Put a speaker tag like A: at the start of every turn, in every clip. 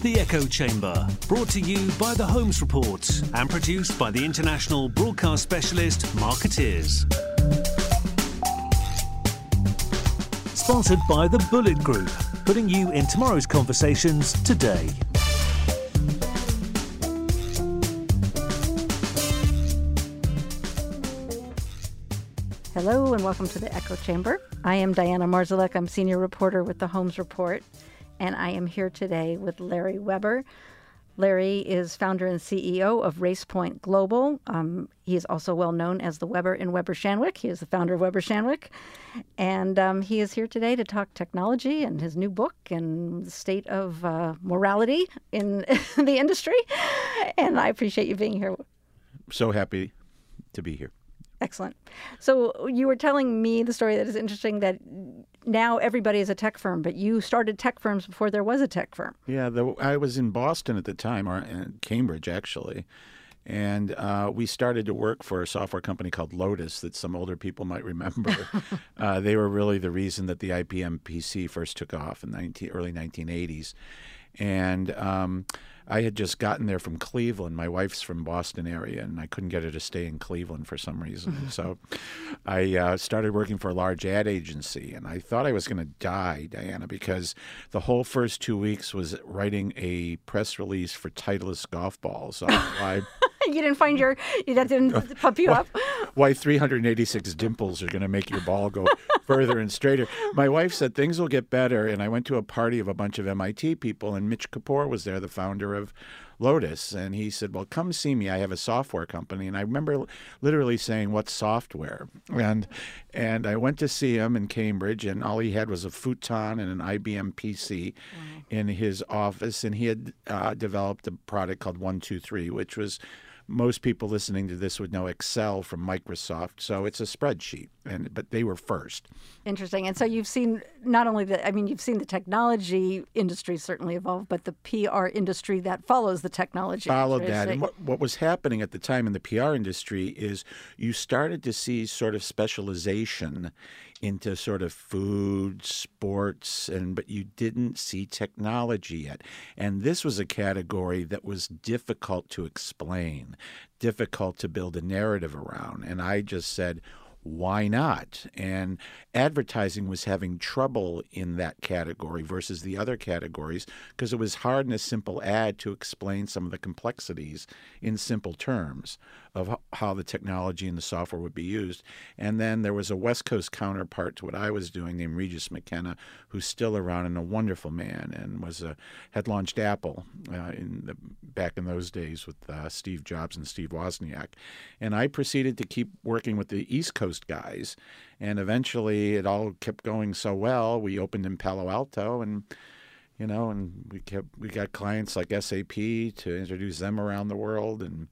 A: The Echo Chamber, brought to you by the Holmes Report and produced by the international broadcast specialist Markettiers. Sponsored by the Bullet Group, putting you in tomorrow's conversations today.
B: Hello and welcome to the Echo Chamber. I am Diana Marszalek. I'm senior reporter with the Holmes Report, and I am here today with Larry Weber. Larry is founder and CEO of Racepoint Global. Um, he is also well known as the Weber in Weber Shandwick. He is the founder of Weber Shandwick. And um, he is here today to talk technology and his new book and the state of uh, morality in the industry. And I appreciate you being here.
C: So happy to be here.
B: Excellent. So you were telling me the story that is interesting that now everybody is a tech firm, but you started tech firms before there was a tech firm.
C: Yeah, the, I was in Boston at the time, or in Cambridge actually, and uh, we started to work for a software company called Lotus that some older people might remember. uh, they were really the reason that the IBM PC first took off in the 19, early 1980s, and um, I had just gotten there from Cleveland. My wife's from Boston area, and I couldn't get her to stay in Cleveland for some reason. so I uh, started working for a large ad agency, and I thought I was going to die, Diana, because the whole first two weeks was writing a press release for Titleist golf balls. why
B: you didn't find your that didn't pump you
C: why,
B: up.
C: Why 386 dimples are going to make your ball go further and straighter. My wife said things will get better, and I went to a party of a bunch of MIT people, and Mitch Kapor was there, the founder of Lotus, and he said, "Well, come see me. I have a software company." And I remember literally saying, "What software?" And and I went to see him in Cambridge, and all he had was a futon and an IBM PC wow. in his office, and he had uh, developed a product called One Two Three, which was most people listening to this would know Excel from Microsoft. So it's a spreadsheet, and but they were first.
B: Interesting. And so you've seen not only the, I mean, you've seen the technology industry certainly evolve, but the PR industry that follows the technology.
C: Followed that. And what, what was happening at the time in the PR industry is you started to see sort of specialization into sort of food, sports, and but you didn't see technology yet. And this was a category that was difficult to explain, difficult to build a narrative around. And I just said, why not? And advertising was having trouble in that category versus the other categories because it was hard in a simple ad to explain some of the complexities in simple terms of how the technology and the software would be used. And then there was a West Coast counterpart to what I was doing named Regis McKenna, who's still around and a wonderful man and was a, had launched Apple uh, in the, back in those days with uh, Steve Jobs and Steve Wozniak. And I proceeded to keep working with the East Coast guys. And eventually it all kept going so well. We opened in Palo Alto and you know, and we kept we got clients like SAP to introduce them around the world and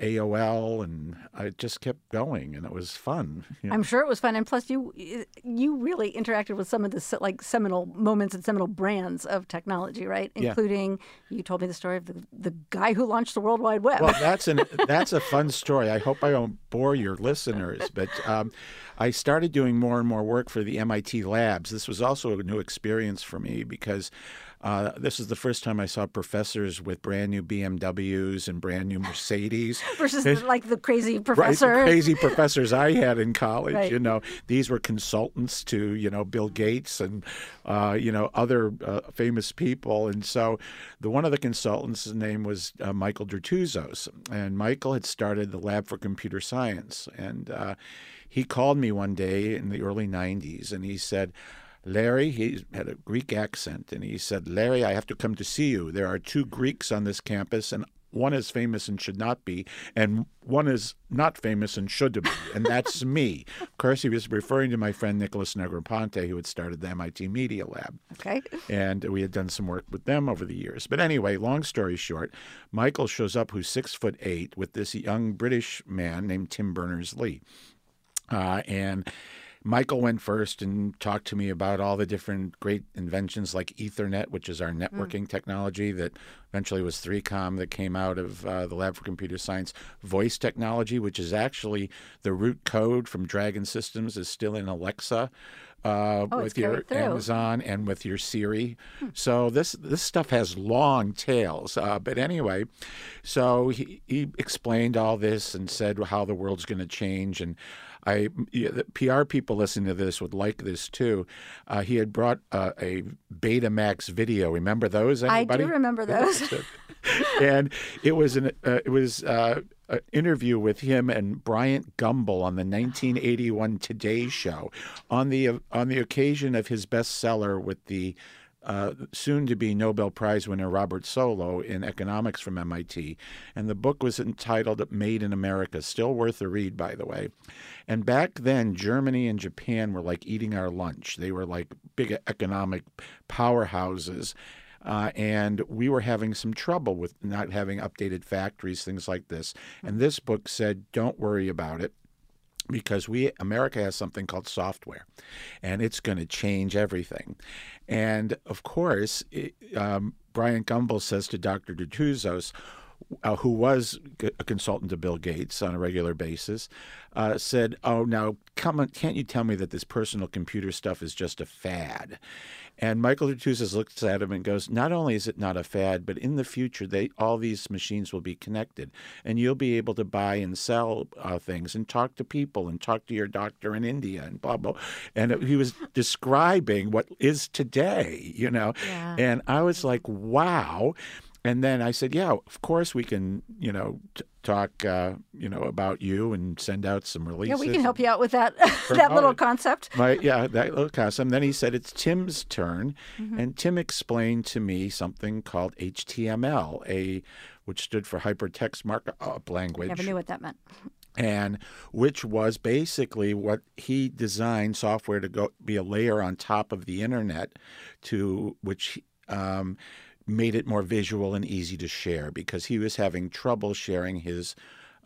C: AOL, and I just kept going, and it was fun.
B: You know? I'm sure it was fun, and plus you you really interacted with some of the like seminal moments and seminal brands of technology, right? Yeah. Including you told me the story of the, the guy who launched the World Wide Web.
C: Well, that's an that's a fun story. I hope I don't bore your listeners, but um, I started doing more and more work for the MIT labs. This was also a new experience for me because. Uh, this is the first time I saw professors with brand new BMWs and brand new Mercedes.
B: Versus like the crazy professor.
C: Right, the crazy professors I had in college. Right. You know, these were consultants to, you know, Bill Gates and, uh, you know, other uh, famous people. And so the one of the consultants' name was uh, Michael Dertouzos. And Michael had started the Lab for Computer Science. And uh, he called me one day in the early 90s and he said, Larry, he had a Greek accent, and he said, Larry, I have to come to see you. There are two Greeks on this campus, and one is famous and should not be, and one is not famous and should be, and that's me. Of course, he was referring to my friend Nicholas Negroponte, who had started the MIT Media Lab.
B: Okay.
C: And we had done some work with them over the years. But anyway, long story short, Michael shows up, who's six foot eight, with this young British man named Tim Berners Lee. Uh, and Michael went first and talked to me about all the different great inventions like Ethernet, which is our networking mm. technology that eventually was 3Com that came out of uh, the Lab for Computer Science. Voice technology, which is actually the root code from Dragon Systems, is still in Alexa. Uh,
B: oh,
C: with your Amazon and with your Siri. Hmm. So this this stuff has long tails. Uh, but anyway, so he, he explained all this and said how the world's going to change and I the PR people listening to this would like this too. Uh, he had brought uh, a Betamax video. Remember those? Anybody?
B: I do remember those.
C: and it was an uh, it was uh, an interview with him and Bryant Gumbel on the 1981 Today Show on the on the occasion of his bestseller with the uh, soon to be Nobel Prize winner Robert Solow in economics from MIT. And the book was entitled Made in America, still worth a read, by the way. And back then, Germany and Japan were like eating our lunch. They were like big economic powerhouses. Uh, and we were having some trouble with not having updated factories, things like this. And this book said, don't worry about it because we America has something called software, and it's going to change everything. And of course, it, um, Bryant Gumbel says to Dr. Dertouzos, uh, who was a consultant to Bill Gates on a regular basis, uh, said, "Oh, now come on, can't you tell me that this personal computer stuff is just a fad?" And Michael Dertouzos looks at him and goes, "Not only is it not a fad, but in the future, they all these machines will be connected, and you'll be able to buy and sell uh, things, and talk to people, and talk to your doctor in India, and blah blah." And he was describing what is today, you know, yeah. and I was like, "Wow." And then I said, "Yeah, of course we can, you know, t- talk, uh, you know, about you and send out some releases."
B: Yeah, we can help you out with that that little concept.
C: My, yeah, that little concept. And then he said it's Tim's turn, mm-hmm. and Tim explained to me something called HTML, a which stood for Hypertext Markup Language.
B: Never knew what that meant.
C: And which was basically what he designed software to go be a layer on top of the internet, to which. Um, made it more visual and easy to share because he was having trouble sharing his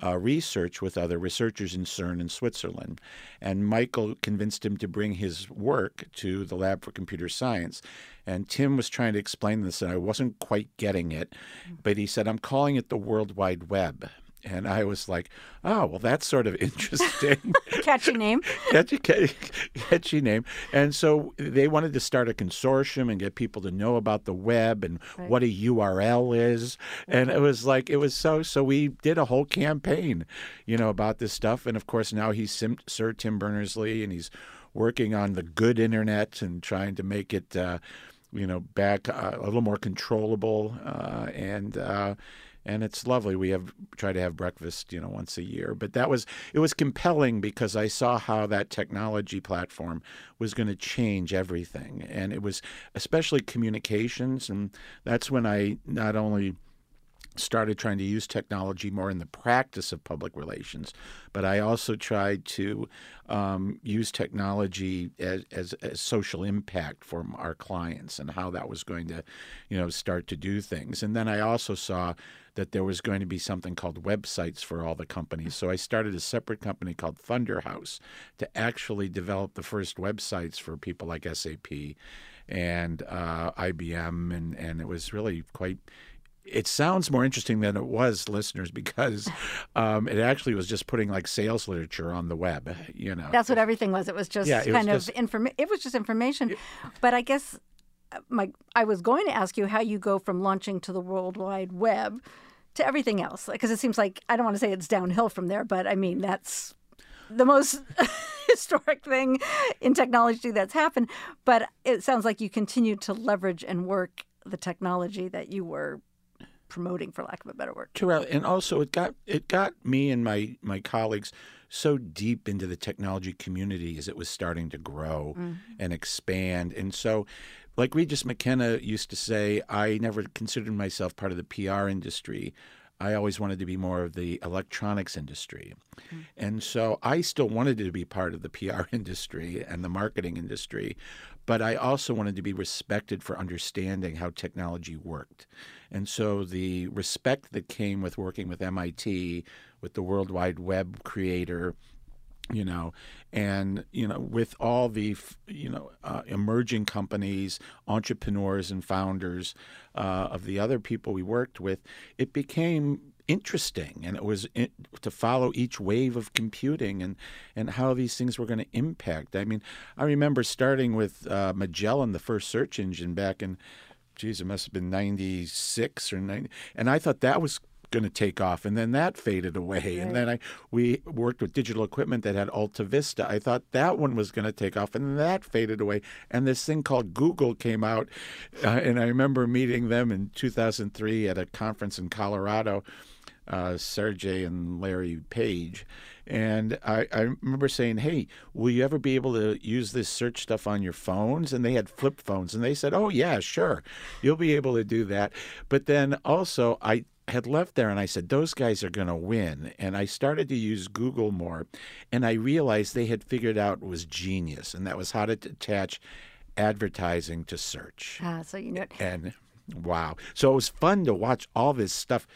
C: uh, research with other researchers in CERN in Switzerland. And Michael convinced him to bring his work to the Lab for Computer Science. And Tim was trying to explain this, and I wasn't quite getting it. But he said, I'm calling it the World Wide Web. And I was like, oh, well, that's sort of interesting.
B: catchy name.
C: catchy, catchy name. And so they wanted to start a consortium and get people to know about the web and right. what a URL is. And it was like, it was so, so we did a whole campaign, you know, about this stuff. And of course, now he's Sim, Sir Tim Berners Lee and he's working on the good internet and trying to make it, uh, you know, back uh, a little more controllable. Uh, and, uh, and it's lovely. We have try to have breakfast, you know, once a year. But that was it was compelling because I saw how that technology platform was going to change everything, and it was especially communications, and that's when I not only started trying to use technology more in the practice of public relations, but I also tried to um, use technology as, as, as, social impact for our clients and how that was going to, you know, start to do things. And then I also saw that there was going to be something called websites for all the companies. So I started a separate company called Thunderhouse to actually develop the first websites for people like SAP and uh, IBM, and and it was really quite it sounds more interesting than it was, listeners, because um, it actually was just putting like sales literature on the web. You know,
B: that's what everything was. It was just yeah, kind was of information. It was just information. It, but I guess my I was going to ask you how you go from launching to the World Wide Web to everything else because it seems like I don't want to say it's downhill from there, but I mean that's the most historic thing in technology that's happened. But it sounds like you continue to leverage and work the technology that you were promoting, for lack of a better word.
C: And also it got it got me and my my colleagues so deep into the technology community as it was starting to grow mm-hmm. and expand, and so like Regis McKenna used to say, I never considered myself part of the PR industry. I always wanted to be more of the electronics industry. Mm-hmm. And so I still wanted to be part of the PR industry and the marketing industry, but I also wanted to be respected for understanding how technology worked. And so the respect that came with working with MIT, with the World Wide Web creator, you know and you know with all the you know uh, emerging companies entrepreneurs and founders uh, of the other people we worked with it became interesting and it was in, to follow each wave of computing and and how these things were going to impact i mean i remember starting with uh, magellan the first search engine back in geez it must have been 96 or 90 and i thought that was going to take off, and then that faded away. Right. And then I we worked with digital equipment that had Alta Vista. I thought that one was going to take off, and that faded away. And this thing called Google came out, uh, and I remember meeting them in 2003 at a conference in Colorado. Uh, Sergey and Larry Page. And I, I, remember saying, Hey, will you ever be able to use this search stuff on your phones? And they had flip phones. And they said, Oh, yeah, sure. You'll be able to do that. But then also, I had left there and I said, those guys are going to win. And I started to use Google more. And I realized they had figured out was genius. And that was how to attach advertising to search.
B: Ah, so you know.
C: And wow. So it was fun to watch all this stuff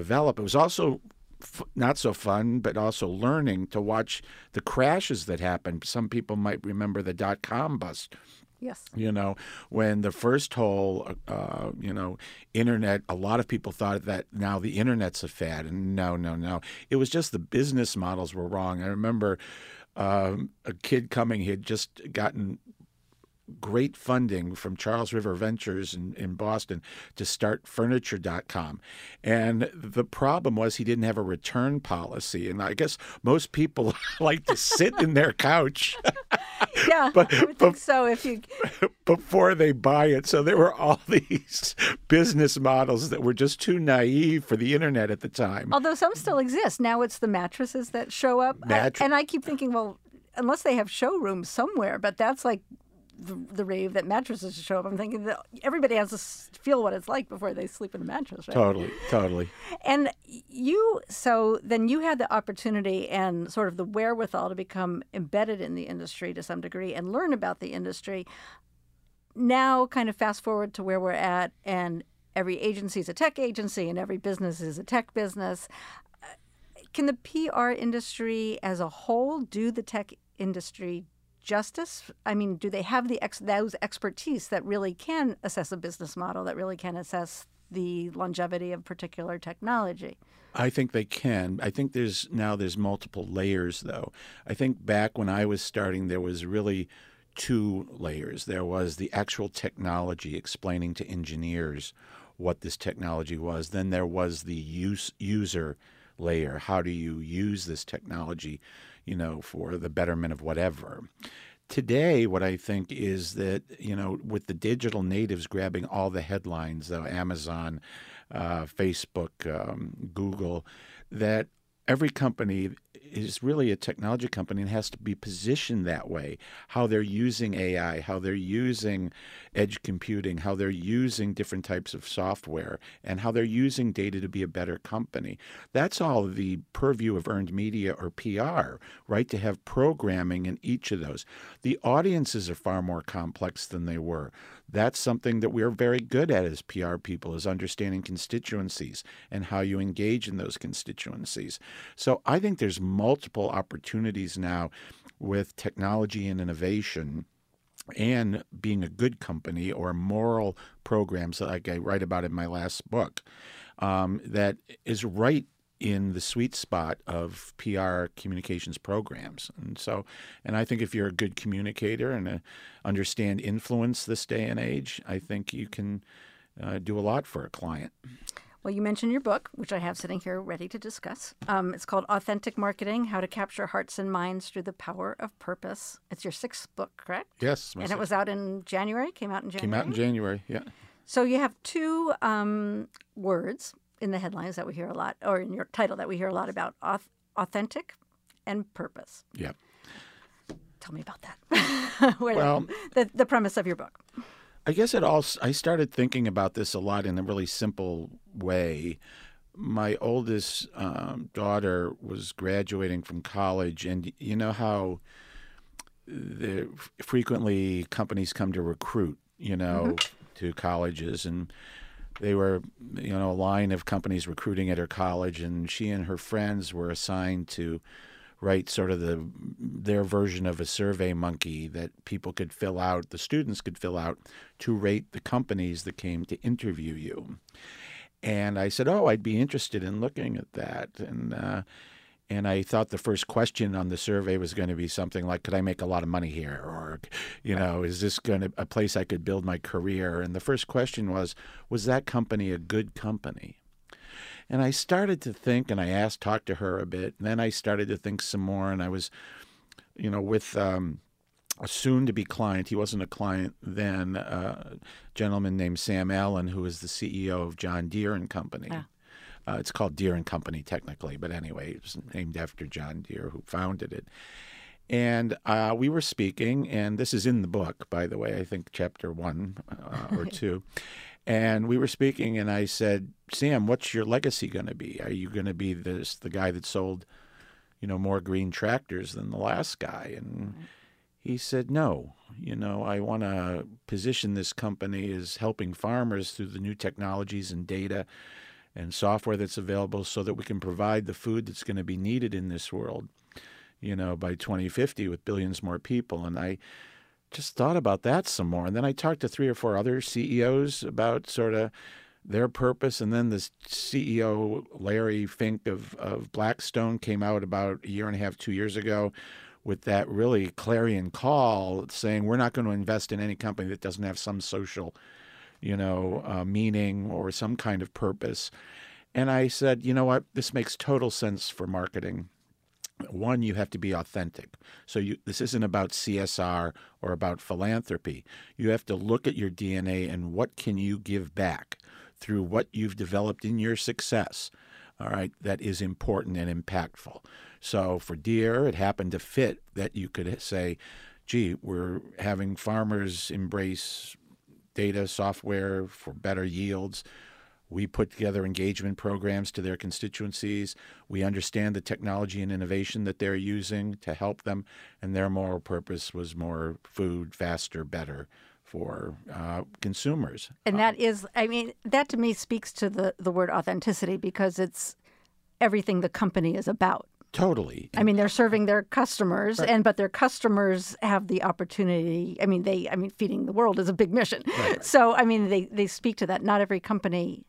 C: develop. It was also f- not so fun, but also learning to watch the crashes that happened. Some people might remember the dot com bust
B: Yes.
C: You know, when the first whole, uh, you know, internet, a lot of people thought that now the internet's a fad. And no, no, no. It was just the business models were wrong. I remember um, a kid coming, he had just gotten great funding from Charles River Ventures in, in Boston to start furniture.com. And the problem was he didn't have a return policy. And I guess most people like to sit in their couch.
B: yeah, but, I would think so if you
C: before they buy it. So there were all these business models that were just too naive for the internet at the time.
B: Although some still exist. Now it's the mattresses that show up. I, and I keep thinking, well, unless they have showrooms somewhere, but that's like the, the rave that mattresses show up. I'm thinking that everybody has to feel what it's like before they sleep in a mattress, right?
C: Totally, totally.
B: And you, so then you had the opportunity and sort of the wherewithal to become embedded in the industry to some degree and learn about the industry. Now, kind of fast forward to where we're at, and every agency is a tech agency, and every business is a tech business. Uh, can the PR industry as a whole do the tech industry justice? I mean, do they have the ex- those expertise that really can assess a business model, that really can assess the longevity of particular technology?
C: I think they can. I think there's now there's multiple layers though. I think back when I was starting there was really two layers. There was the actual technology explaining to engineers what this technology was. Then there was the use user layer. How do you use this technology you know, for the betterment of whatever. Today, what I think is that, you know, with the digital natives grabbing all the headlines, uh, Amazon, uh, Facebook, um, Google, that every company is really a technology company and has to be positioned that way. How they're using AI, how they're using edge computing, how they're using different types of software, and how they're using data to be a better company. That's all the purview of earned media or PR, right? To have programming in each of those. The audiences are far more complex than they were that's something that we're very good at as PR people is understanding constituencies and how you engage in those constituencies. So I think there's multiple opportunities now with technology and innovation and being a good company or moral programs like I write about in my last book um, that is right in the sweet spot of PR communications programs. And so, and I think if you're a good communicator and uh, understand influence this day and age, I think you can uh, do a lot for a client.
B: Well, you mentioned your book, which I have sitting here ready to discuss. Um, it's called Authentic Marketing How to Capture Hearts and Minds Through the Power of Purpose. It's your sixth book, correct?
C: Yes.
B: And it was out in January, came out in January?
C: Came out in January, yeah.
B: So you have two um, words in the headlines that we hear a lot, or in your title that we hear a lot about authentic and purpose.
C: Yeah.
B: Tell me about that. well, the, the premise of your book.
C: I guess it all. I started thinking about this a lot in a really simple way. My oldest um, daughter was graduating from college, and you know how the, frequently companies come to recruit, you know, mm-hmm. to colleges, and they were, you know, a line of companies recruiting at her college, and she and her friends were assigned to write sort of the their version of a survey monkey that people could fill out, the students could fill out to rate the companies that came to interview you. And I said, "Oh, I'd be interested in looking at that." And uh, and I thought the first question on the survey was going to be something like, "Could I make a lot of money here?" or, you know, "Is this going to a place I could build my career?" And the first question was, "Was that company a good company?" And I started to think, and I asked, talked to her a bit, and then I started to think some more, and I was, you know, with. Um, a soon to be client. He wasn't a client then. Uh, a gentleman named Sam Allen, who is the CEO of John Deere and Company.
B: Yeah.
C: Uh, it's called Deere and Company technically, but anyway, it was named after John Deere, who founded it. And uh, we were speaking, and this is in the book, by the way. I think chapter one uh, or two. And we were speaking, and I said, "Sam, what's your legacy going to be? Are you going to be this the guy that sold, you know, more green tractors than the last guy?" And he said, No, you know, I want to position this company as helping farmers through the new technologies and data and software that's available so that we can provide the food that's going to be needed in this world, you know, by 2050 with billions more people. And I just thought about that some more. And then I talked to three or four other CEOs about sort of their purpose. And then this CEO, Larry Fink of, of Blackstone, came out about a year and a half, two years ago with that really clarion call saying we're not going to invest in any company that doesn't have some social, you know, uh, meaning or some kind of purpose. And I said, you know what, this makes total sense for marketing. One, you have to be authentic. So you, this isn't about CSR or about philanthropy. You have to look at your DNA and what can you give back through what you've developed in your success. All right, that is important and impactful. So for Deere, it happened to fit that you could say, gee, we're having farmers embrace data software for better yields. We put together engagement programs to their constituencies. We understand the technology and innovation that they're using to help them, and their moral purpose was more food, faster, better for uh, consumers.
B: And that is, I mean, that to me speaks to the, the word authenticity because it's everything the company is about.
C: Totally.
B: I mean, they're serving their customers, right. and but their customers have the opportunity. I mean, they. I mean, feeding the world is a big mission. Right. So, I mean, they they speak to that. Not every company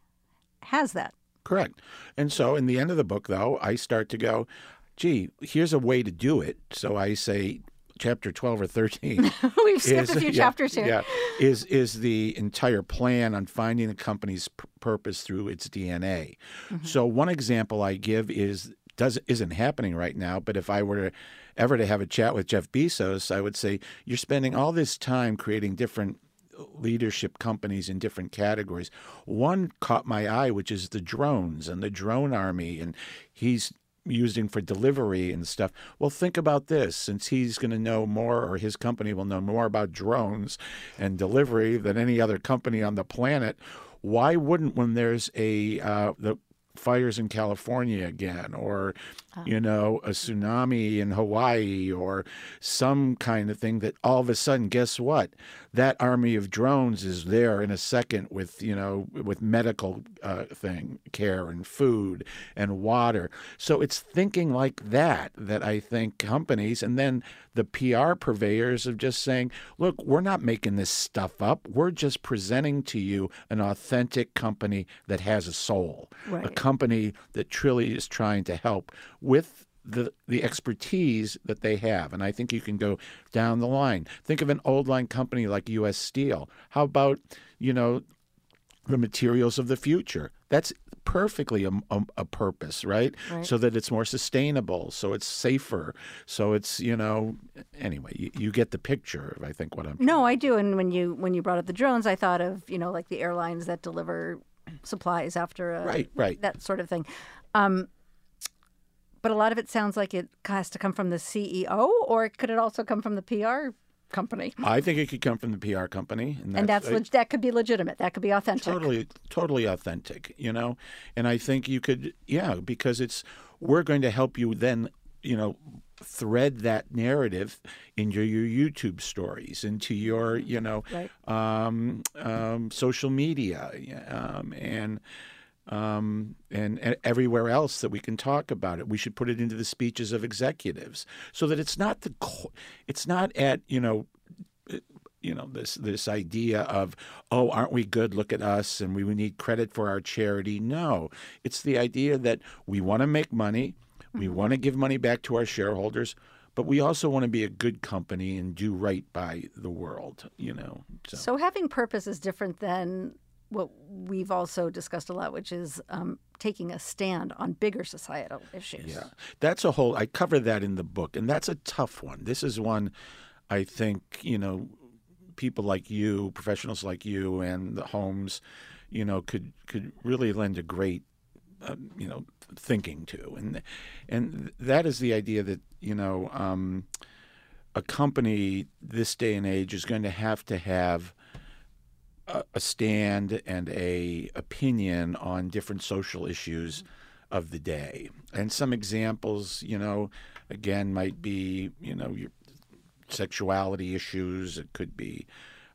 B: has that.
C: Correct. And so, in the end of the book, though, I start to go, "Gee, here's a way to do it." So I say, chapter 12 or 13
B: we've skipped is, a few yeah, chapters here
C: yeah is is the entire plan on finding the company's p- purpose through its dna mm-hmm. so one example i give is does isn't happening right now. But if I were ever to have a chat with Jeff Bezos, I would say you're spending all this time creating different leadership companies in different categories. One caught my eye, which is the drones and the drone army, and he's using for delivery and stuff. Well, think about this since he's going to know more, or his company will know more about drones and delivery than any other company on the planet. Why wouldn't, when there's a uh, the fires in California again, or oh. you know, a tsunami in Hawaii, or some kind of thing that all of a sudden, guess what? That army of drones is there in a second with you know with medical uh, thing care and food and water. So it's thinking like that that I think companies and then the PR purveyors of just saying, look, we're not making this stuff up. We're just presenting to you an authentic company that has a soul,
B: right.
C: a company that truly is trying to help with the the expertise that they have. And I think you can go down the line. Think of an old line company like US Steel. How about, you know, the materials of the future? That's perfectly a, a, a purpose, right?
B: right?
C: So that it's more sustainable, so it's safer, so it's you know. Anyway, you, you get the picture. of I think what I'm.
B: No, I do. And when you when you brought up the drones, I thought of you know like the airlines that deliver supplies after a,
C: right, right,
B: that sort of thing. Um, but a lot of it sounds like it has to come from the CEO, or could it also come from the PR company?
C: I think it could come from the PR company,
B: and that's, and that's leg- that could be legitimate. That could be authentic.
C: Totally, totally authentic. You know, and I think you could, yeah, because it's we're going to help you then, you know, thread that narrative into your YouTube stories, into your, you know,
B: right.
C: um, um, social media, um, and um, and, and everywhere else that we can talk about it. We should put it into the speeches of executives so that it's not the it's not at you know you know this this idea of oh aren't we good? Look at us and we, we need credit for our charity. No it's the idea that we want to make money we want to give money back to our shareholders but we also want to be a good company and do right by the world you know
B: so, so having purpose is different than what we've also discussed a lot, which is um, taking a stand on bigger societal issues.
C: Yeah, that's a whole. I cover that in the book, and that's a tough one. This is one I think you know people like you, professionals like you, and the Holmes, you know, could could really lend a great, uh, you know, thinking to, and and that is the idea that you know, um, a company this day and age is going to have to have a, a stand and a opinion on different social issues of the day, and some examples, you know, again might be you know your sexuality issues. It could be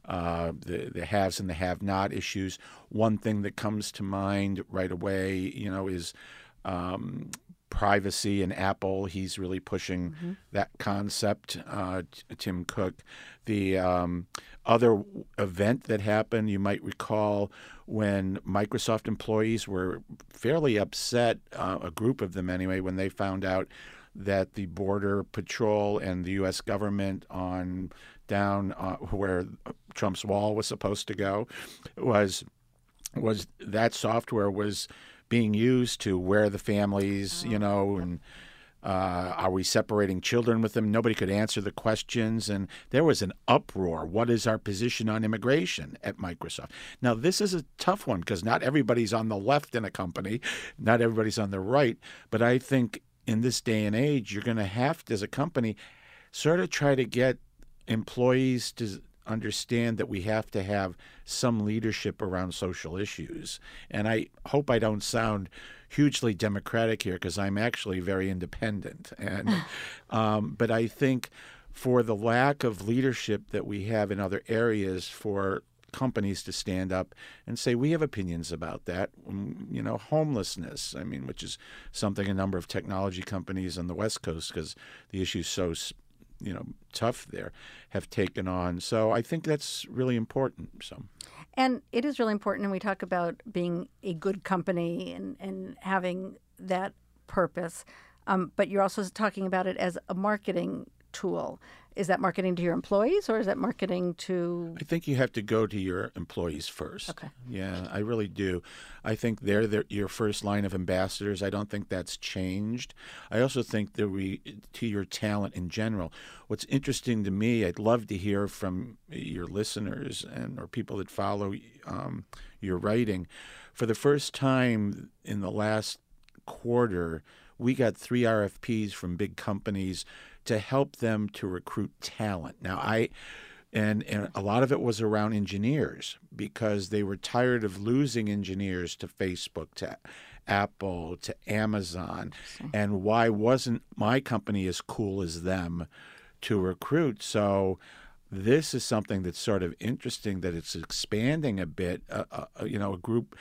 C: uh, the the haves and the have not issues. One thing that comes to mind right away, you know, is um, privacy and Apple. He's really pushing mm-hmm. that concept. Uh, Tim Cook. The um, other event that happened, you might recall, when Microsoft employees were fairly upset, uh, a group of them anyway, when they found out that the Border Patrol and the U.S. government on down uh, where Trump's wall was supposed to go was was that software was being used to where the families, you know, and uh, are we separating children with them? Nobody could answer the questions, and there was an uproar. What is our position on immigration at Microsoft? Now, this is a tough one because not everybody's on the left in a company, not everybody's on the right. But I think in this day and age, you're going to have to, as a company, sort of try to get employees to understand that we have to have some leadership around social issues. And I hope I don't sound hugely democratic here because I'm actually very independent. And um, but I think for the lack of leadership that we have in other areas for companies to stand up and say we have opinions about that. Um, you know, homelessness. I mean, which is something a number of technology companies on the West Coast, because the issue is so you know tough there, have taken on. So I think that's really important. So.
B: And it is really important, and we talk about being a good company and, and having that purpose. Um, but you're also talking about it as a marketing tool is that marketing to your employees or is that marketing to
C: I think you have to go to your employees first.
B: Okay.
C: Yeah, I really do. I think they're, they're your first line of ambassadors. I don't think that's changed. I also think that we to your talent in general. What's interesting to me, I'd love to hear from your listeners and or people that follow um, your writing. For the first time in the last quarter, we got three RFPs from big companies to help them to recruit talent. Now, I and and a lot of it was around engineers because they were tired of losing engineers to Facebook, to Apple, to Amazon, and why wasn't my company as cool as them to recruit? So this is something that's sort of interesting that it's expanding a bit. Uh, uh, you know, a group.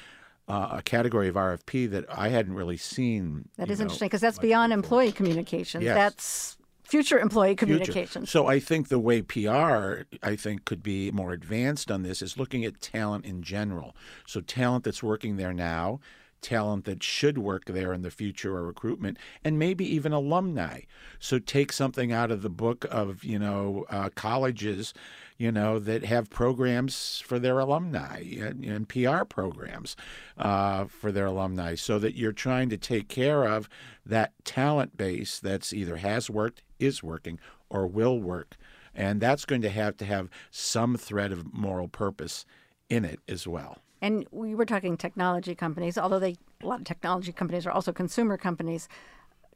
C: Uh, a category of RFP that I hadn't really seen.
B: That is know, interesting because that's beyond before. employee communications. Yes. That's future employee communication.
C: Future. So I think the way PR I think could be more advanced on this is looking at talent in general. So talent that's working there now, talent that should work there in the future or recruitment, and maybe even alumni. So take something out of the book of you know uh, colleges, you know that have programs for their alumni and, and PR programs uh, for their alumni, so that you're trying to take care of that talent base that's either has worked, is working, or will work, and that's going to have to have some thread of moral purpose in it as well.
B: And we were talking technology companies, although they a lot of technology companies are also consumer companies.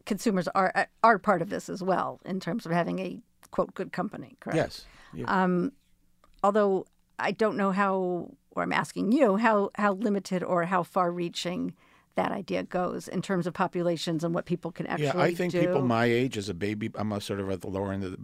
B: Consumers are are part of this as well in terms of having a quote good company. Correct?
C: Yes.
B: Yeah. Um, although I don't know how, or I'm asking you how how limited or how far reaching that idea goes in terms of populations and what people can actually. Do.
C: Yeah, I think
B: do.
C: people my age as a baby, I'm a sort of at the lower end of the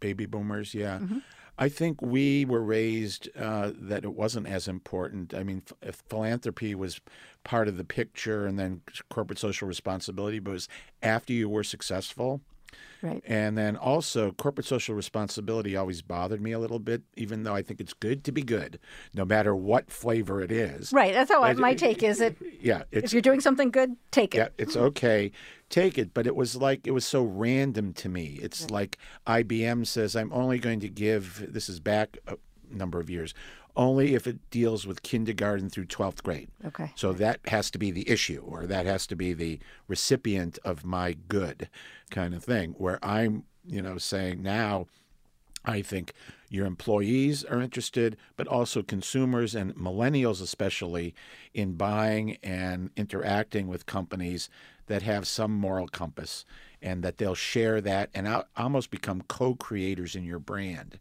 C: baby boomers. Yeah. Mm-hmm. I think we were raised uh, that it wasn't as important. I mean, if philanthropy was part of the picture, and then corporate social responsibility, but it was after you were successful.
B: Right.
C: And then also, corporate social responsibility always bothered me a little bit, even though I think it's good to be good, no matter what flavor it is.
B: Right. That's how I, my take is it.
C: Yeah,
B: If you're doing something good, take it.
C: yeah, it's okay. Take it, but it was like it was so random to me. It's like IBM says I'm only going to give this is back a number of years, only if it deals with kindergarten through 12th grade.
B: Okay.
C: So that has to be the issue or that has to be the recipient of my good kind of thing where I'm, you know, saying now I think your employees are interested, but also consumers and millennials, especially, in buying and interacting with companies that have some moral compass and that they'll share that and almost become co creators in your brand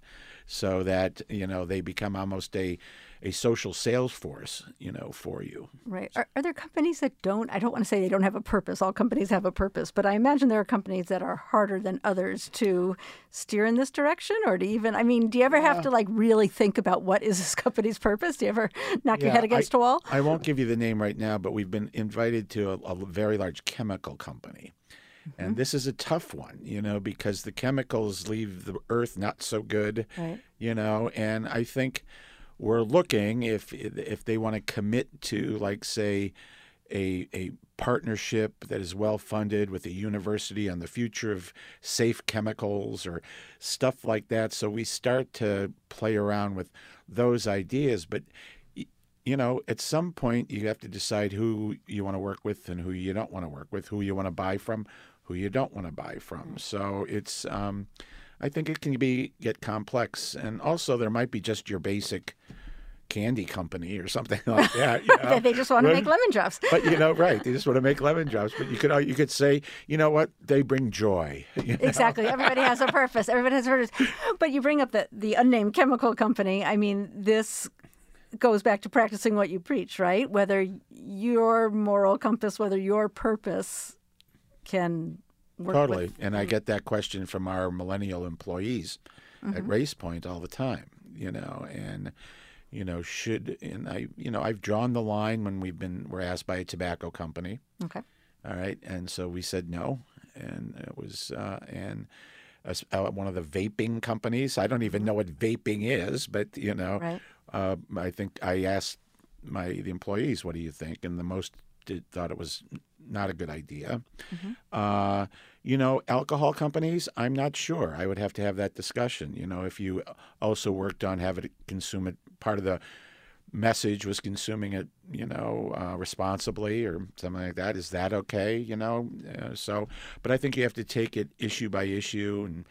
C: so that, you know, they become almost a, a social sales force, you know, for you.
B: Right. Are, are there companies that don't? I don't want to say they don't have a purpose. All companies have a purpose, but I imagine there are companies that are harder than others to steer in this direction, or to even. I mean, do you ever have to like really think about what is this company's purpose? Do you ever knock your head against
C: I,
B: a wall?
C: I won't give you the name right now, but we've been invited to a, a very large chemical company.
B: Mm-hmm.
C: And this is a tough one, you know, because the chemicals leave the earth not so good,
B: Right.
C: you know, and I think we're looking if if they want to commit to like say a a partnership that is well funded with a university on the future of safe chemicals or stuff like that so we start to play around with those ideas but you know at some point you have to decide who you want to work with and who you don't want to work with who you want to buy from who you don't want to buy from so it's um I think it can be get complex, and also there might be just your basic candy company or something like that. You know?
B: They just want to make lemon drops.
C: But you know, right? They just want to make lemon drops. But you could you could say, you know what? They bring joy. you know?
B: Exactly. Everybody has a purpose. Everybody has a purpose. But you bring up the, the unnamed chemical company. I mean, this goes back to practicing what you preach, right? Whether your moral compass, whether your purpose can work
C: Totally.
B: with.
C: And I get that question from our millennial employees at Racepoint all the time, you know, and you know, should and I you know, I've drawn the line when we've been we're asked by a tobacco company.
B: Okay.
C: All right. And so we said no. And it was, uh, and uh, one of the vaping companies, I don't even know what vaping is, but, you know,
B: Right.
C: uh, I think I asked my the employees, what do you think? And the most did, thought it was not a good idea. Uh, you know, alcohol companies, I'm not sure. I would have to have that discussion. You know, if you also worked on having it consume it, part of the message was consuming it, you know, uh, responsibly or something like that. Is that okay? You know, uh, so, but I think you have to take it issue by issue and.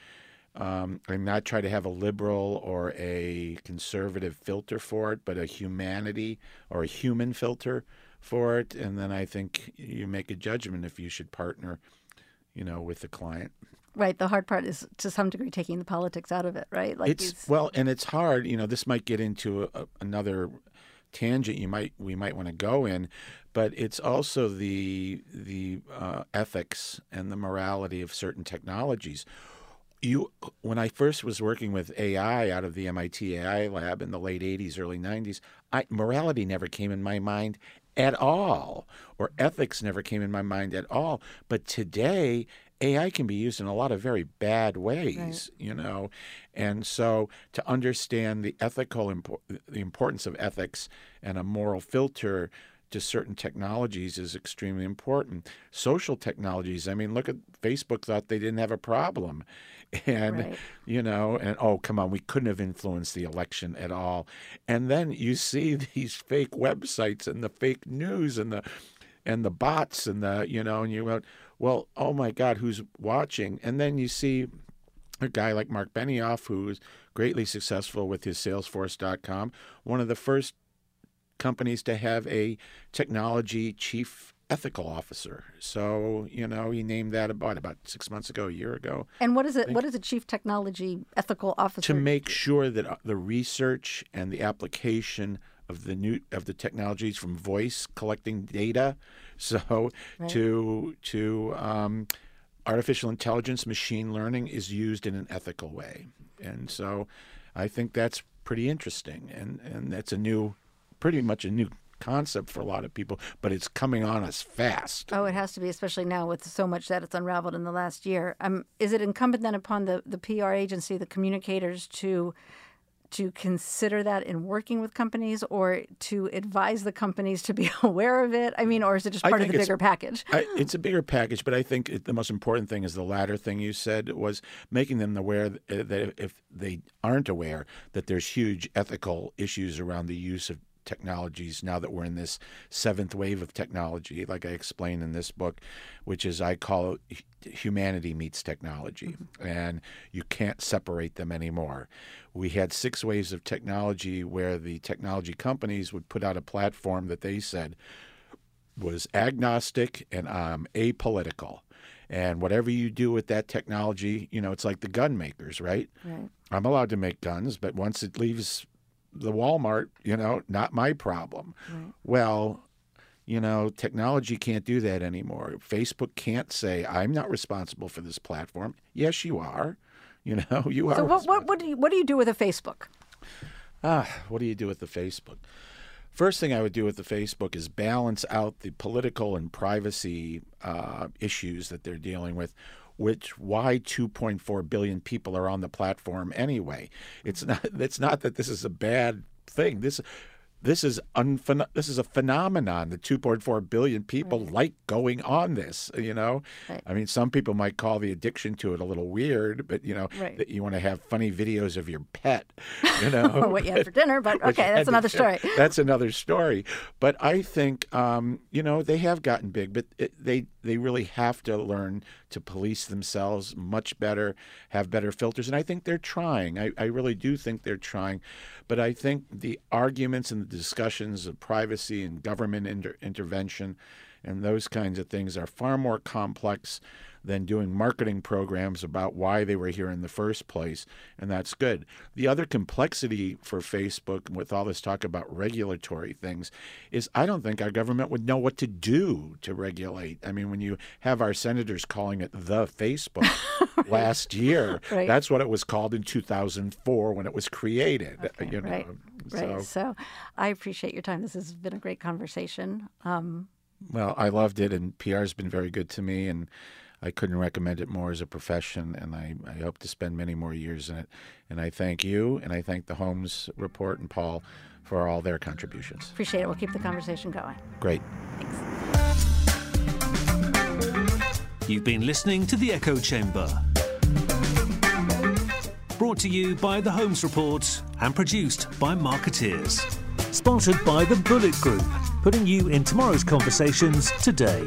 C: Um, and not try to have a liberal or a conservative filter for it, but a humanity or a human filter for it. And then I think you make a judgment if you should partner, you know, with the client.
B: Right. The hard part is to some degree taking the politics out of it, right? Like
C: it's
B: these-
C: well, and it's hard. You know, this might get into a, a, another tangent you might we might want to go in, but it's also the the uh, ethics and the morality of certain technologies. You, when I first was working with AI out of the MIT AI lab in the late '80s, early '90s, I, morality never came in my mind at all, or ethics never came in my mind at all. But today, AI can be used in a lot of very bad ways, you know, and so to understand the ethical impor- the importance of ethics and a moral filter to certain technologies is extremely important. Social technologies, I mean, look at Facebook thought they didn't have a problem. And
B: Right.
C: you know, and oh, come on, we couldn't have influenced the election at all. And then you see these fake websites and the fake news and the and the bots and the you know, and you went, well, oh my God, who's watching? And then you see a guy like Mark Benioff, who is greatly successful with his Salesforce.com, one of the first companies to have a technology chief ethical officer. So, you know, he named that about about six months ago, a year ago,
B: and what is it? What is a chief technology ethical officer?
C: to make sure that uh, the research and the application of the new of the technologies from voice collecting data, so to to um, artificial intelligence, machine learning is used in an ethical way, and so. I think that's pretty interesting, and and that's a new, pretty much a new concept for a lot of people, but it's coming on us fast.
B: Oh, it has to be, especially now with so much that it's unraveled in the last year. Um, is it incumbent then upon the, the PR agency, the communicators, to to consider that in working with companies or to advise the companies to be aware of it? I mean, or is it just part of the bigger package?
C: I, it's a bigger package, but I think it, the most important thing is the latter thing you said was making them aware that if they aren't aware that there's huge ethical issues around the use of technologies now that we're in this seventh wave of technology, like I explain in this book, which is I call it humanity meets technology, mm-hmm. and you can't separate them anymore. We had six waves of technology where the technology companies would put out a platform that they said was agnostic and um, apolitical. And whatever you do with that technology, you know, it's like the gun makers, right? Right. I'm allowed to make guns, but once it leaves the Walmart, you know, not my problem. Right. Well, you know, technology can't do that anymore. Facebook can't say, I'm not responsible for this platform. Yes, you are. You know, you are.
B: So, what, what, what, do, you, what do you do with a Facebook?
C: Ah, what do you do with the Facebook? First thing I would do with the Facebook is balance out the political and privacy uh, issues that they're dealing with which why 2.4 billion people are on the platform anyway. It's not it's not that this is a bad thing. This this is unphen- this is a phenomenon. The 2.4 billion people right. like going on this. You know, right. I mean, some people might call the addiction to it a little weird, but you know, right. that you want to have funny videos of your pet. You know,
B: or what you had for dinner. But okay, that's another story.
C: That's another story. But I think um, you know they have gotten big, but it, they they really have to learn to police themselves much better, have better filters, and I think they're trying. I, I really do think they're trying, but I think the arguments and the discussions of privacy and government inter- intervention and those kinds of things are far more complex than doing marketing programs about why they were here in the first place, and that's good. The other complexity for Facebook, with all this talk about regulatory things, is I don't think our government would know what to do to regulate. I mean, when you have our senators calling it the Facebook last year, right. that's what it was called in 2004 when it was created. Okay, you know,
B: right. So. Right. So I appreciate your time. This has been a great conversation. Um,
C: well, I loved it, and PR has been very good to me, and I couldn't recommend it more as a profession, and I, I hope to spend many more years in it. And I thank you, and I thank the Holmes Report and Paul for all their contributions.
B: Appreciate it. We'll keep the conversation going.
C: Great.
B: Thanks.
A: You've been listening to The Echo Chamber. Brought to you by the Holmes Report and produced by Markettiers. Sponsored by the Bulleit Group, putting you in tomorrow's conversations today.